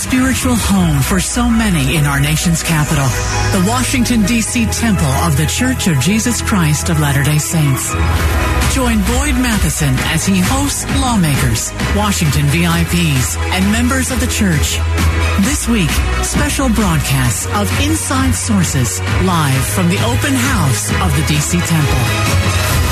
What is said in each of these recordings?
Spiritual home for so many in our nation's capital, the Washington, D.C. Temple of the Church of Jesus Christ of Latter day Saints. Join Boyd Matheson as he hosts lawmakers, Washington VIPs, and members of the church. This week, special broadcasts of Inside Sources live from the open house of the DC Temple.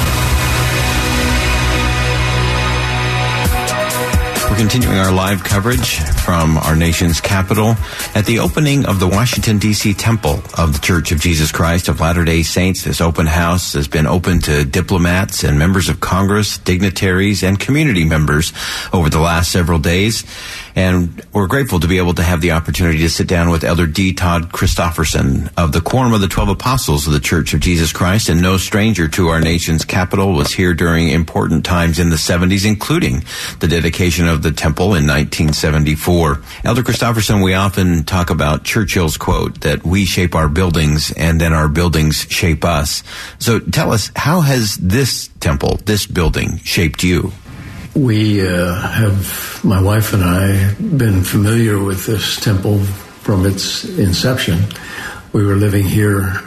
We're continuing our live coverage from our nation's capital at the opening of the Washington, D.C. Temple of the Church of Jesus Christ of Latter day Saints. This open house has been open to diplomats and members of Congress, dignitaries, and community members over the last several days. And we're grateful to be able to have the opportunity to sit down with Elder D. Todd Christofferson of the Quorum of the Twelve Apostles of the Church of Jesus Christ, and no stranger to our nation's capital, was here during important times in the 70s, including the dedication of the temple in 1974. Elder Christofferson, we often talk about Churchill's quote that we shape our buildings and then our buildings shape us. So tell us, how has this temple, this building, shaped you? We uh, have, my wife and I, been familiar with this temple from its inception. We were living here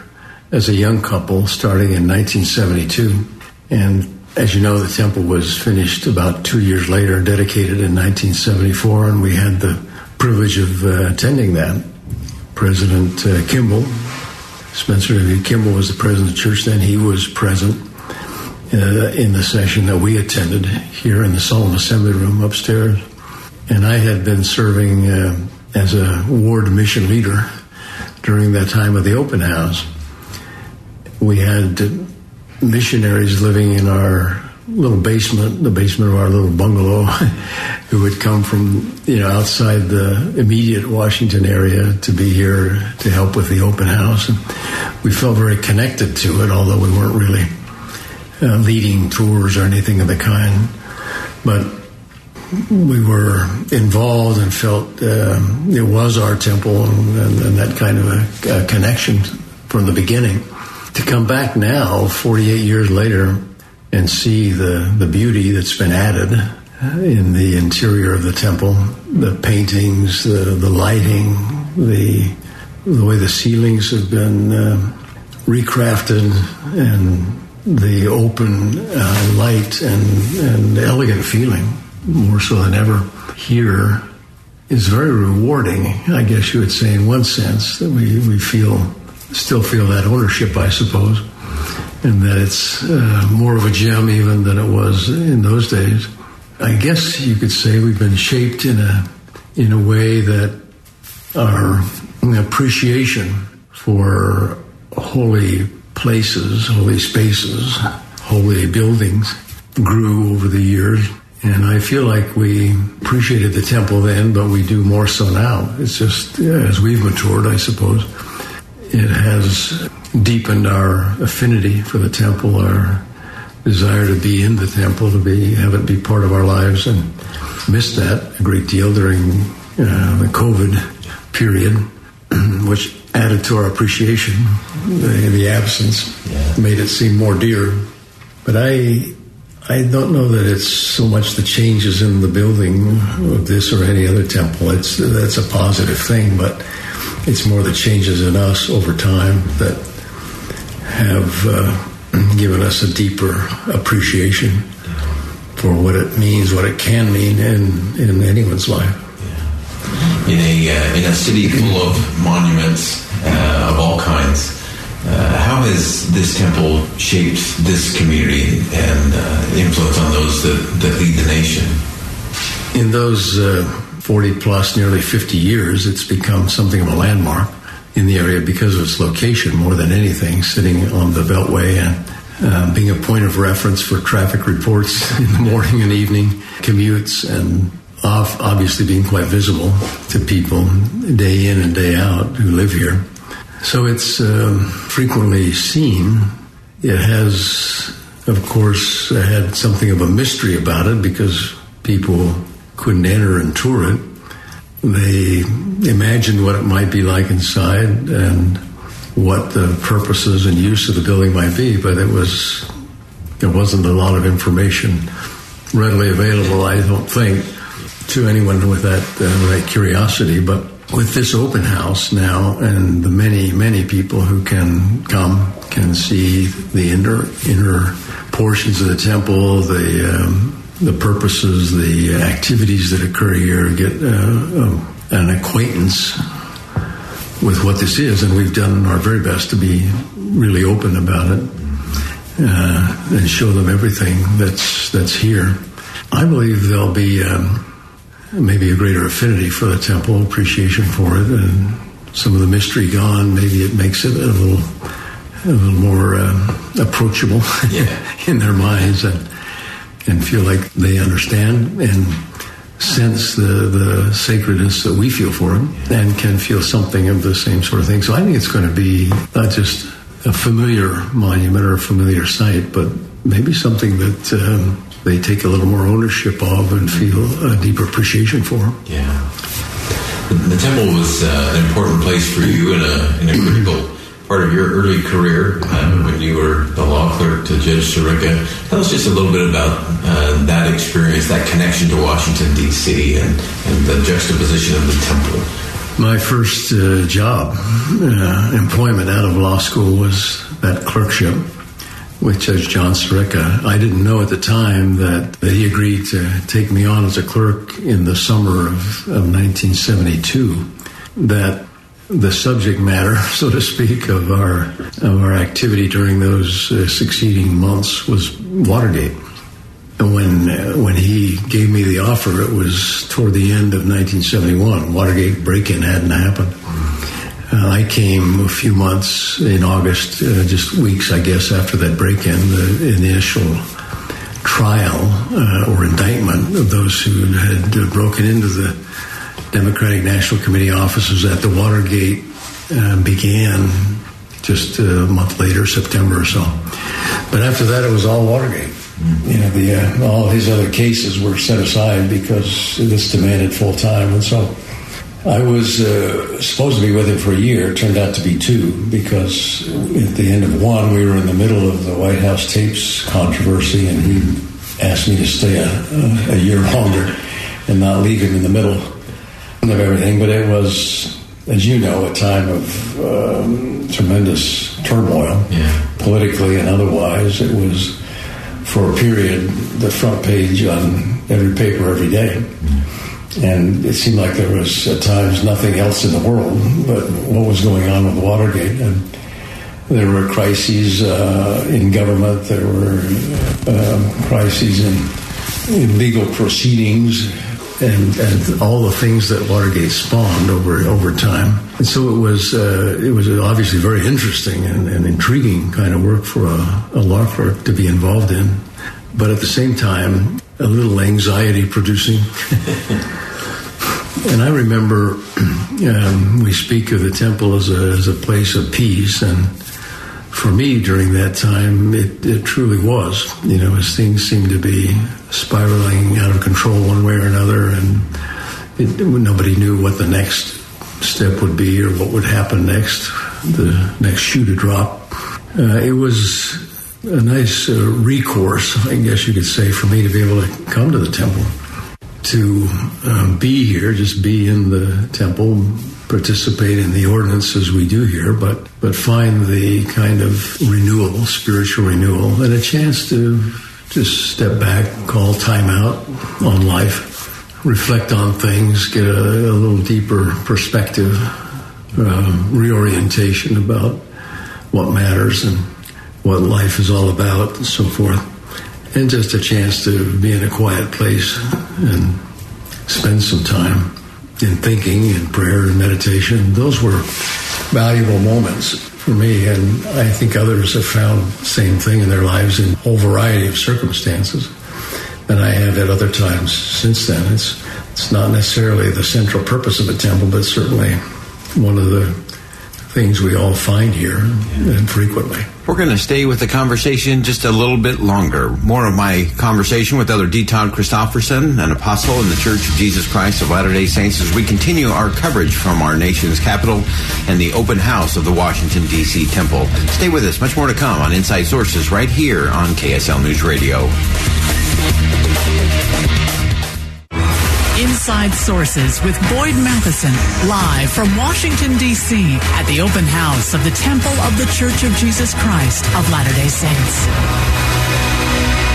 as a young couple starting in 1972. And as you know, the temple was finished about two years later, dedicated in 1974, and we had the privilege of uh, attending that. President uh, Kimball, Spencer W. Kimball was the president of the church then. He was present uh, in the session that we attended here in the Solemn Assembly Room upstairs. And I had been serving uh, as a ward mission leader during that time of the open house. We had missionaries living in our little basement, the basement of our little bungalow, who would come from you know outside the immediate Washington area to be here to help with the open house. And we felt very connected to it, although we weren't really uh, leading tours or anything of the kind. But we were involved and felt uh, it was our temple and, and, and that kind of a, a, connection from the beginning. To come back now, 48 years later, and see the, the beauty that's been added in the interior of the temple, the paintings, the, the lighting, the, the way the ceilings have been uh, recrafted and the open uh, light and, and elegant feeling, more so than ever here, is very rewarding, I guess you would say, in one sense, that we, we feel, still feel that ownership, I suppose, and that it's uh, more of a gem even than it was in those days. I guess you could say we've been shaped in a, in a way that our appreciation for holy places, holy spaces, holy buildings grew over the years. And I feel like we appreciated the temple then, but we do more so now. It's just as we've matured, I suppose, it has deepened our affinity for the temple, our desire to be in the temple, to be have it be part of our lives, and missed that a great deal during uh, the COVID period, which added to our appreciation. The, the absence yeah. made it seem more dear. But I, I don't know that it's so much the changes in the building of this or any other temple. It's that's a positive thing, but it's more the changes in us over time that have uh, given us a deeper appreciation for what it means, what it can mean in in anyone's life in a uh, in a city full of monuments uh, of all kinds. Uh, how has this temple shaped this community and influence on those that, that lead the nation? In those uh, 40 plus, nearly 50 years, it's become something of a landmark in the area because of its location more than anything, sitting on the Beltway and being a point of reference for traffic reports in the morning and evening, commutes, and obviously being quite visible to people day in and day out who live here. So it's um, frequently seen. It has, of course, had something of a mystery about it because people couldn't enter and tour it. They imagined what it might be like inside and what the purposes and use of the building might be, but it was there wasn't a lot of information readily available. I don't think to anyone with that uh, that curiosity, but with this open house now and the many many people who can come can see the inner inner portions of the temple, the um, the purposes, the activities that occur here, get uh, um, an acquaintance with what this is, and we've done our very best to be really open about it uh, and show them everything that's that's here. I believe there'll be um, maybe a greater affinity for the temple, appreciation for it, and some of the mystery gone. Maybe it makes it a little a little more um, approachable Yeah. in their minds and and feel like they understand and sense the, the sacredness that we feel for him and can feel something of the same sort of thing. So I think it's going to be not just a familiar monument or a familiar site, but maybe something that um, they take a little more ownership of and feel a deeper appreciation for. Them. Yeah. The, the temple was uh, an important place for you in a, in a critical part of your early career uh, when you were the law clerk to Judge Sirica. Tell us just a little bit about uh, that experience, that connection to Washington, D.C., and, and the juxtaposition of the temple. My first uh, job, uh, employment out of law school was that clerkship with Judge John Sirica. I didn't know at the time that, that he agreed to take me on as a clerk in the summer of, of 1972. That the subject matter, so to speak, of our of our activity during those uh, succeeding months was Watergate. And when uh, when he gave me the offer, it was toward the end of 1971. Watergate break-in hadn't happened. Uh, I came a few months in August, uh, just weeks, I guess, after that break-in, the initial trial uh, or indictment of those who had uh, broken into the Democratic National Committee offices at the Watergate uh, began just a month later, September or so. But after that, it was all Watergate. You know, the uh, all his other cases were set aside because this demanded full time, and so I was uh, supposed to be with him for a year. It turned out to be two because at the end of one, we were in the middle of the White House tapes controversy, and he asked me to stay a, a year longer and not leave him in the middle of everything. But it was, as you know, a time of um, tremendous turmoil, Yeah. politically and otherwise. It was, for a period, the front page on every paper every day. And it seemed like there was at times nothing else in the world but what was going on with Watergate. And there were crises uh, in government, there were um, crises in, in legal proceedings, and, and all the things that Watergate spawned over over time. And so it was uh, it was obviously very interesting and, and intriguing kind of work for a, a law clerk to be involved in, but at the same time a little anxiety producing. And I remember um, we speak of the temple as a, as a place of peace, and for me during that time, it, it truly was. You know, as things seemed to be spiraling out of control one way or another, and it, nobody knew what the next step would be or what would happen next, the next shoe to drop. Uh, it was a nice uh, recourse, I guess you could say, for me to be able to come to the temple. To um, be here, just be in the temple, participate in the ordinances we do here, but but find the kind of renewal, spiritual renewal, and a chance to just step back, call time out on life, reflect on things, get a, a little deeper perspective, uh, reorientation about what matters and what life is all about and so forth. And just a chance to be in a quiet place and spend some time in thinking and prayer and meditation. Those were valuable moments for me, and I think others have found the same thing in their lives in a whole variety of circumstances than I have at other times since then. It's it's not necessarily the central purpose of a temple, but certainly one of the things we all find here and frequently. We're going to stay with the conversation just a little bit longer. More of my conversation with Elder D. Todd Christofferson, an apostle in the Church of Jesus Christ of Latter day Saints, as we continue our coverage from our nation's capital and the open house of the Washington, D.C. Temple. Stay with us. Much more to come on Inside Sources right here on KSL News Radio. Inside Sources with Boyd Matheson, live from Washington, D.C. at the open house of the Temple of the Church of Jesus Christ of Latter day Saints.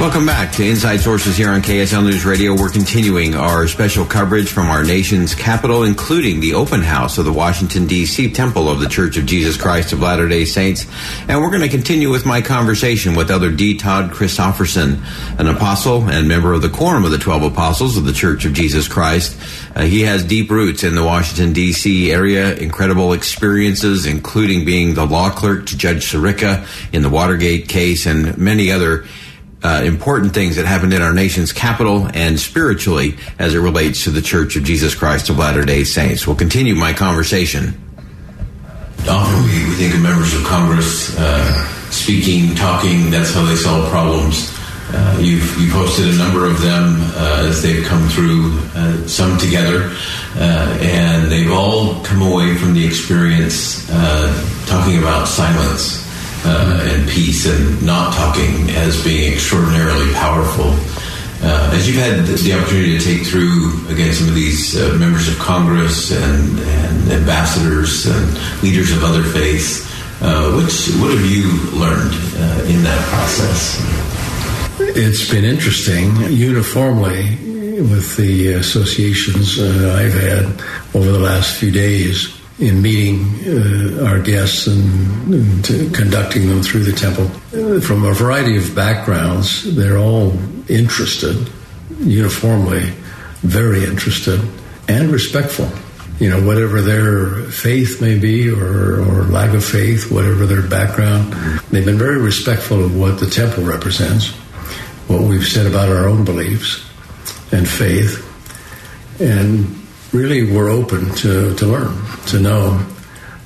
Welcome back to Inside Sources here on KSL News Radio. We're continuing our special coverage from our nation's capital, including the open house of the Washington, D.C. Temple of the Church of Jesus Christ of Latter day Saints. And we're going to continue with my conversation with Elder D. Todd Christofferson, an apostle and member of the Quorum of the Twelve Apostles of the Church of Jesus Christ. Uh, he has deep roots in the Washington, D.C. area, incredible experiences, including being the law clerk to Judge Sirica in the Watergate case and many other uh, important things that happened in our nation's capital and spiritually as it relates to the Church of Jesus Christ of Latter day Saints. We'll continue my conversation. Often we, we think of members of Congress uh, speaking, talking, that's how they solve problems. Uh, you've, you've hosted a number of them uh, as they've come through, uh, some together, uh, and they've all come away from the experience talking about silence uh, and peace and not talking as being extraordinarily powerful. Uh, as you've had the opportunity to take through again some of these uh, members of Congress and, and, ambassadors and leaders of other faiths, uh, which, what have you learned uh, in that process? It's been interesting. Uniformly, with the associations uh, I've had over the last few days, in meeting uh, our guests and, and conducting them through the temple. Uh, from a variety of backgrounds, they're all interested, uniformly very interested, and respectful. You know, whatever their faith may be or, or lack of faith, whatever their background, they've been very respectful of what the temple represents, what we've said about our own beliefs and faith. And really were open to, to learn, to know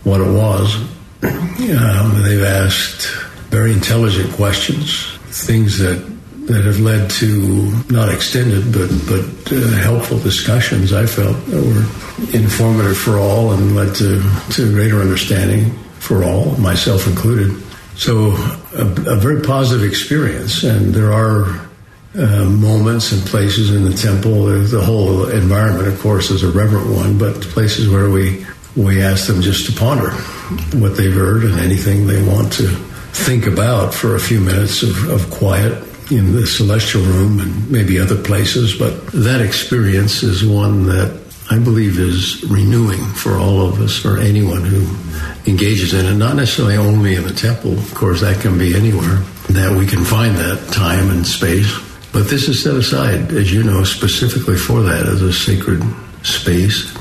what it was. Um, they've asked very intelligent questions, things that that have led to not extended but but uh, helpful discussions. I felt that were informative for all and led to to greater understanding for all, myself included. So a, a very positive experience, and there are uh, moments and places in the temple. The whole environment, of course, is a reverent one, but places where we we ask them just to ponder what they've heard and anything they want to think about for a few minutes of, of quiet in the celestial room and maybe other places. But that experience is one that I believe is renewing for all of us, for anyone who engages in it, not necessarily only in the temple. Of course, that can be anywhere that we can find that time and space but this is set aside, as you know, specifically for that as a sacred space,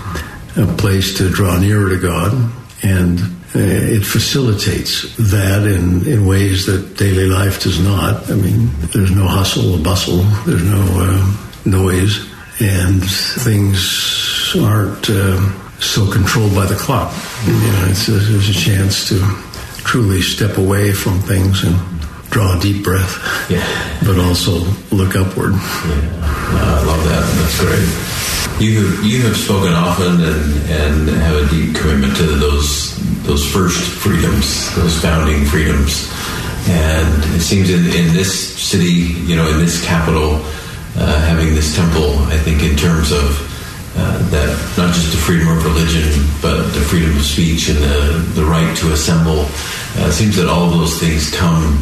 a place to draw nearer to God, and uh, it facilitates that in, in ways that daily life does not. I mean, there's no hustle or bustle, there's no uh, noise, and things aren't uh, so controlled by the clock. You know, it's, there's a chance to truly step away from things and draw a deep breath, yeah. but also look upward. Yeah. I love that. That's great. You have, you have spoken often and, and have a deep commitment to those those first freedoms, those founding freedoms. And it seems in, in this city, you know, in this capital, uh, having this temple, I think in terms of uh, that not just the freedom of religion, but the freedom of speech and the, the right to assemble. Uh, it seems that all those things come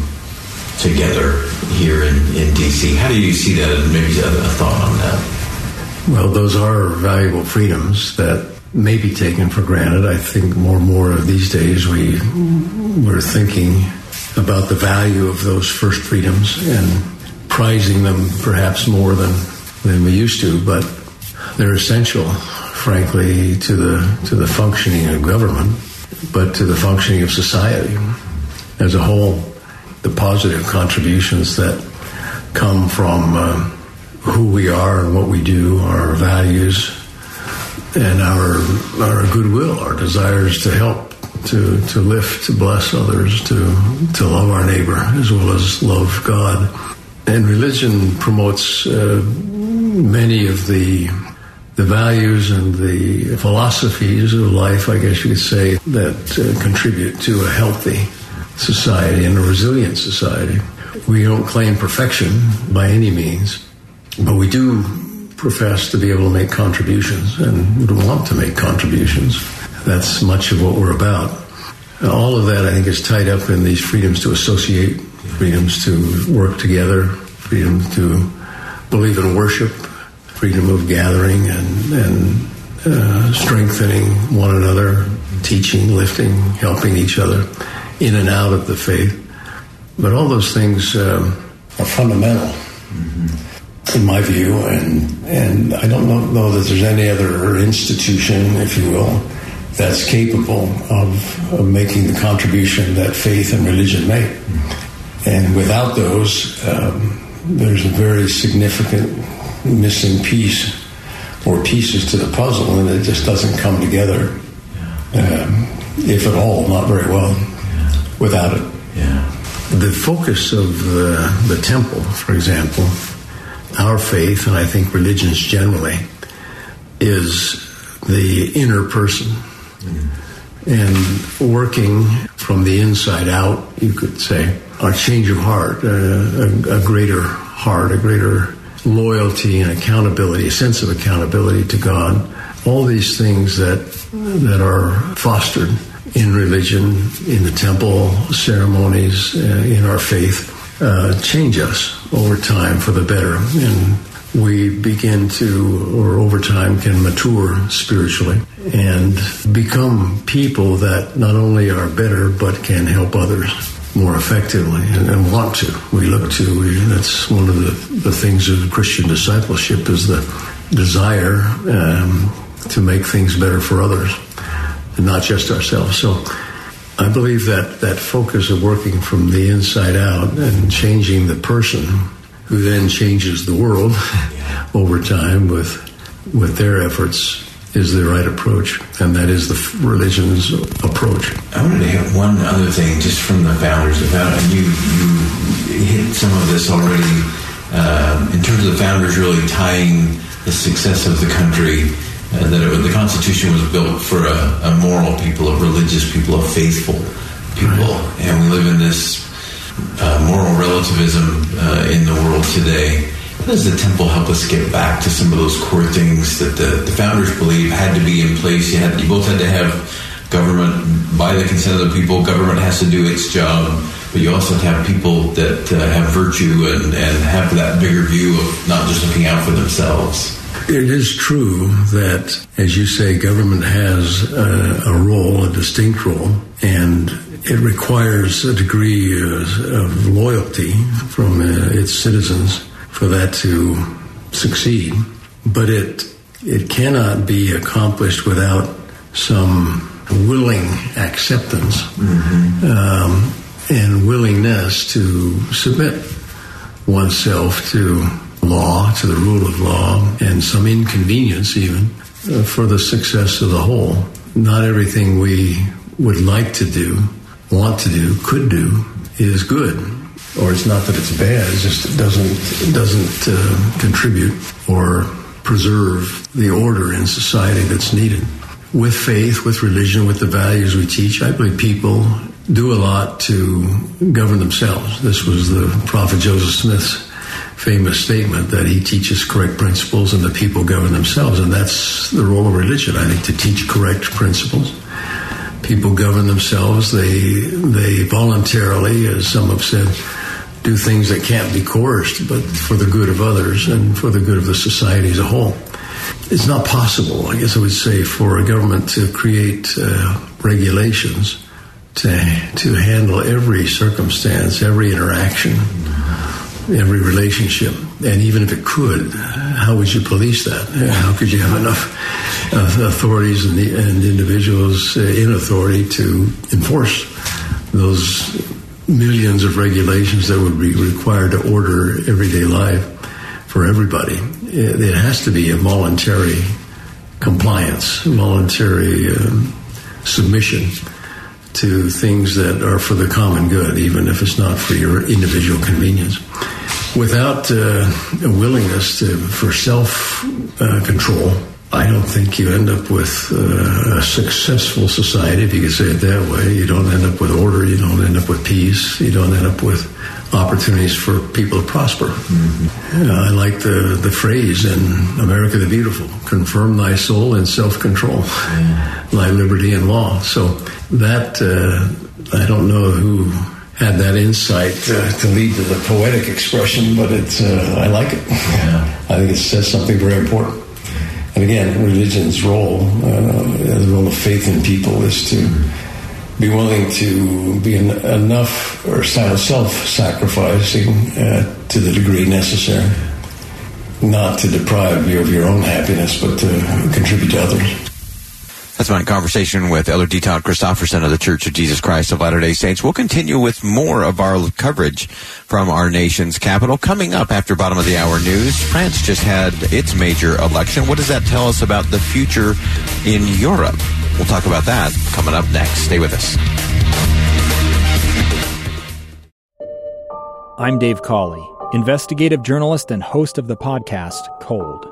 together here in, in DC. How do you see that? And maybe a, thought on that. Well, those are valuable freedoms that may be taken for granted. I think more and more of these days we we're thinking about the value of those first freedoms and prizing them perhaps more than than we used to, but they're essential, frankly, to the to the functioning of government, but to the functioning of society as a whole. The positive contributions that come from uh, who we are and what we do, our values, and our our goodwill, our desires to help, to to lift, to bless others, to to love our neighbor as well as love God. And religion promotes uh, many of the the values and the philosophies of life, I guess you could say, that uh, contribute to a healthy society and a resilient society. We don't claim perfection by any means, but we do profess to be able to make contributions and would want to make contributions. That's much of what we're about. All of that, I think, is tied up in these freedoms to associate, freedoms to work together, freedom to believe in worship, freedom of gathering and, and uh, strengthening one another, teaching, lifting, helping each other in and out of the faith. But all those things um, are fundamental, mm-hmm. in my view, and and I don't know, know, that there's any other institution, if you will, that's capable of, of making the contribution that faith and religion make. Mm-hmm. And without those, um, there's a very significant missing piece or pieces to the puzzle, and it just doesn't come together, um, if at all, not very well, without it. Yeah. The focus of uh, the temple, for example, our faith, and I think religions generally, is the inner person. Mm. And working from the inside out, you could say, a change of heart, uh, a, a greater heart, a greater loyalty and accountability, a sense of accountability to God, all these things that that are fostered in religion, in the temple ceremonies, uh, in our faith, uh, change us over time for the better, and we begin to, or over time, can mature spiritually and become people that not only are better but can help others more effectively and, and, want to. We look to, we, that's one of the, the things of Christian discipleship is the desire um, to make things better for others and not just ourselves. So I believe that that focus of working from the inside out and changing the person who then changes the world over time with with their efforts is the right approach, and that is the religion's approach. I wanted to hit one other thing just from the founders about, and you, you hit some of this already um, in terms of the founders really tying the success of the country. Uh, that it, the Constitution was built for a, a, moral people, a religious people, a faithful people, right. and we live in this uh, moral relativism uh, in the world today how does the temple help us get back to some of those core things that the, the founders believe had to be in place? You, had, you both had to have government by the consent of the people. Government has to do its job, but you also have to have people that uh, have virtue and, and have that bigger view of not just looking out for themselves. It is true that, as you say, government has a, a role, a distinct role, and it requires a degree of, of loyalty from uh, its citizens for that to succeed. But it it cannot be accomplished without some willing acceptance mm-hmm. um, and willingness to submit oneself to law, to the rule of law, and some inconvenience even uh, for the success of the whole. Not everything we would like to do, want to do, could do is good or it's not that it's bad; it just doesn't doesn't uh, contribute or preserve the order in society that's needed. With faith, with religion, with the values we teach, I believe people do a lot to govern themselves. This was the prophet Joseph Smith's famous statement that he teaches correct principles and the people govern themselves. And that's the role of religion, I think, to teach correct principles. People govern themselves. They, they voluntarily, as some have said, do things that can't be coerced, but for the good of others and for the good of the society as a whole. It's not possible, I guess I would say, for a government to create uh, regulations to, to handle every circumstance, every interaction, every relationship. And even if it could, how would you police that? How could you have enough uh, authorities and, the, and individuals uh, in authority to enforce those millions of regulations that would be required to order everyday life for everybody? It, has to be a voluntary compliance, voluntary um, submission to things that are for the common good, even if it's not for your individual convenience. Without uh, a willingness to, for self uh, control, I don't think you end up with uh, a successful society, if you could say it that way. You don't end up with order, you don't end up with peace, you don't end up with opportunities for people to prosper. Mm-hmm. I like the, the phrase in America the Beautiful confirm thy soul in self control, yeah. thy liberty and law. So that, uh, I don't know who had that insight uh, to lead to the poetic expression, but it's, uh, I like it. Yeah. I think it says something very important. And again, religion's role, uh, the role of faith in people is to. Be willing to be en- enough or self-sacrificing uh, to the degree necessary, not to deprive you of your own happiness, but to contribute to others. That's my conversation with Elder D. Todd Christofferson of the Church of Jesus Christ of Latter-day Saints. We'll continue with more of our coverage from our nation's capital. Coming up after bottom of the hour news, France just had its major election. What does that tell us about the future in Europe? We'll talk about that coming up next. Stay with us. I'm Dave Cawley, investigative journalist and host of the podcast Cold.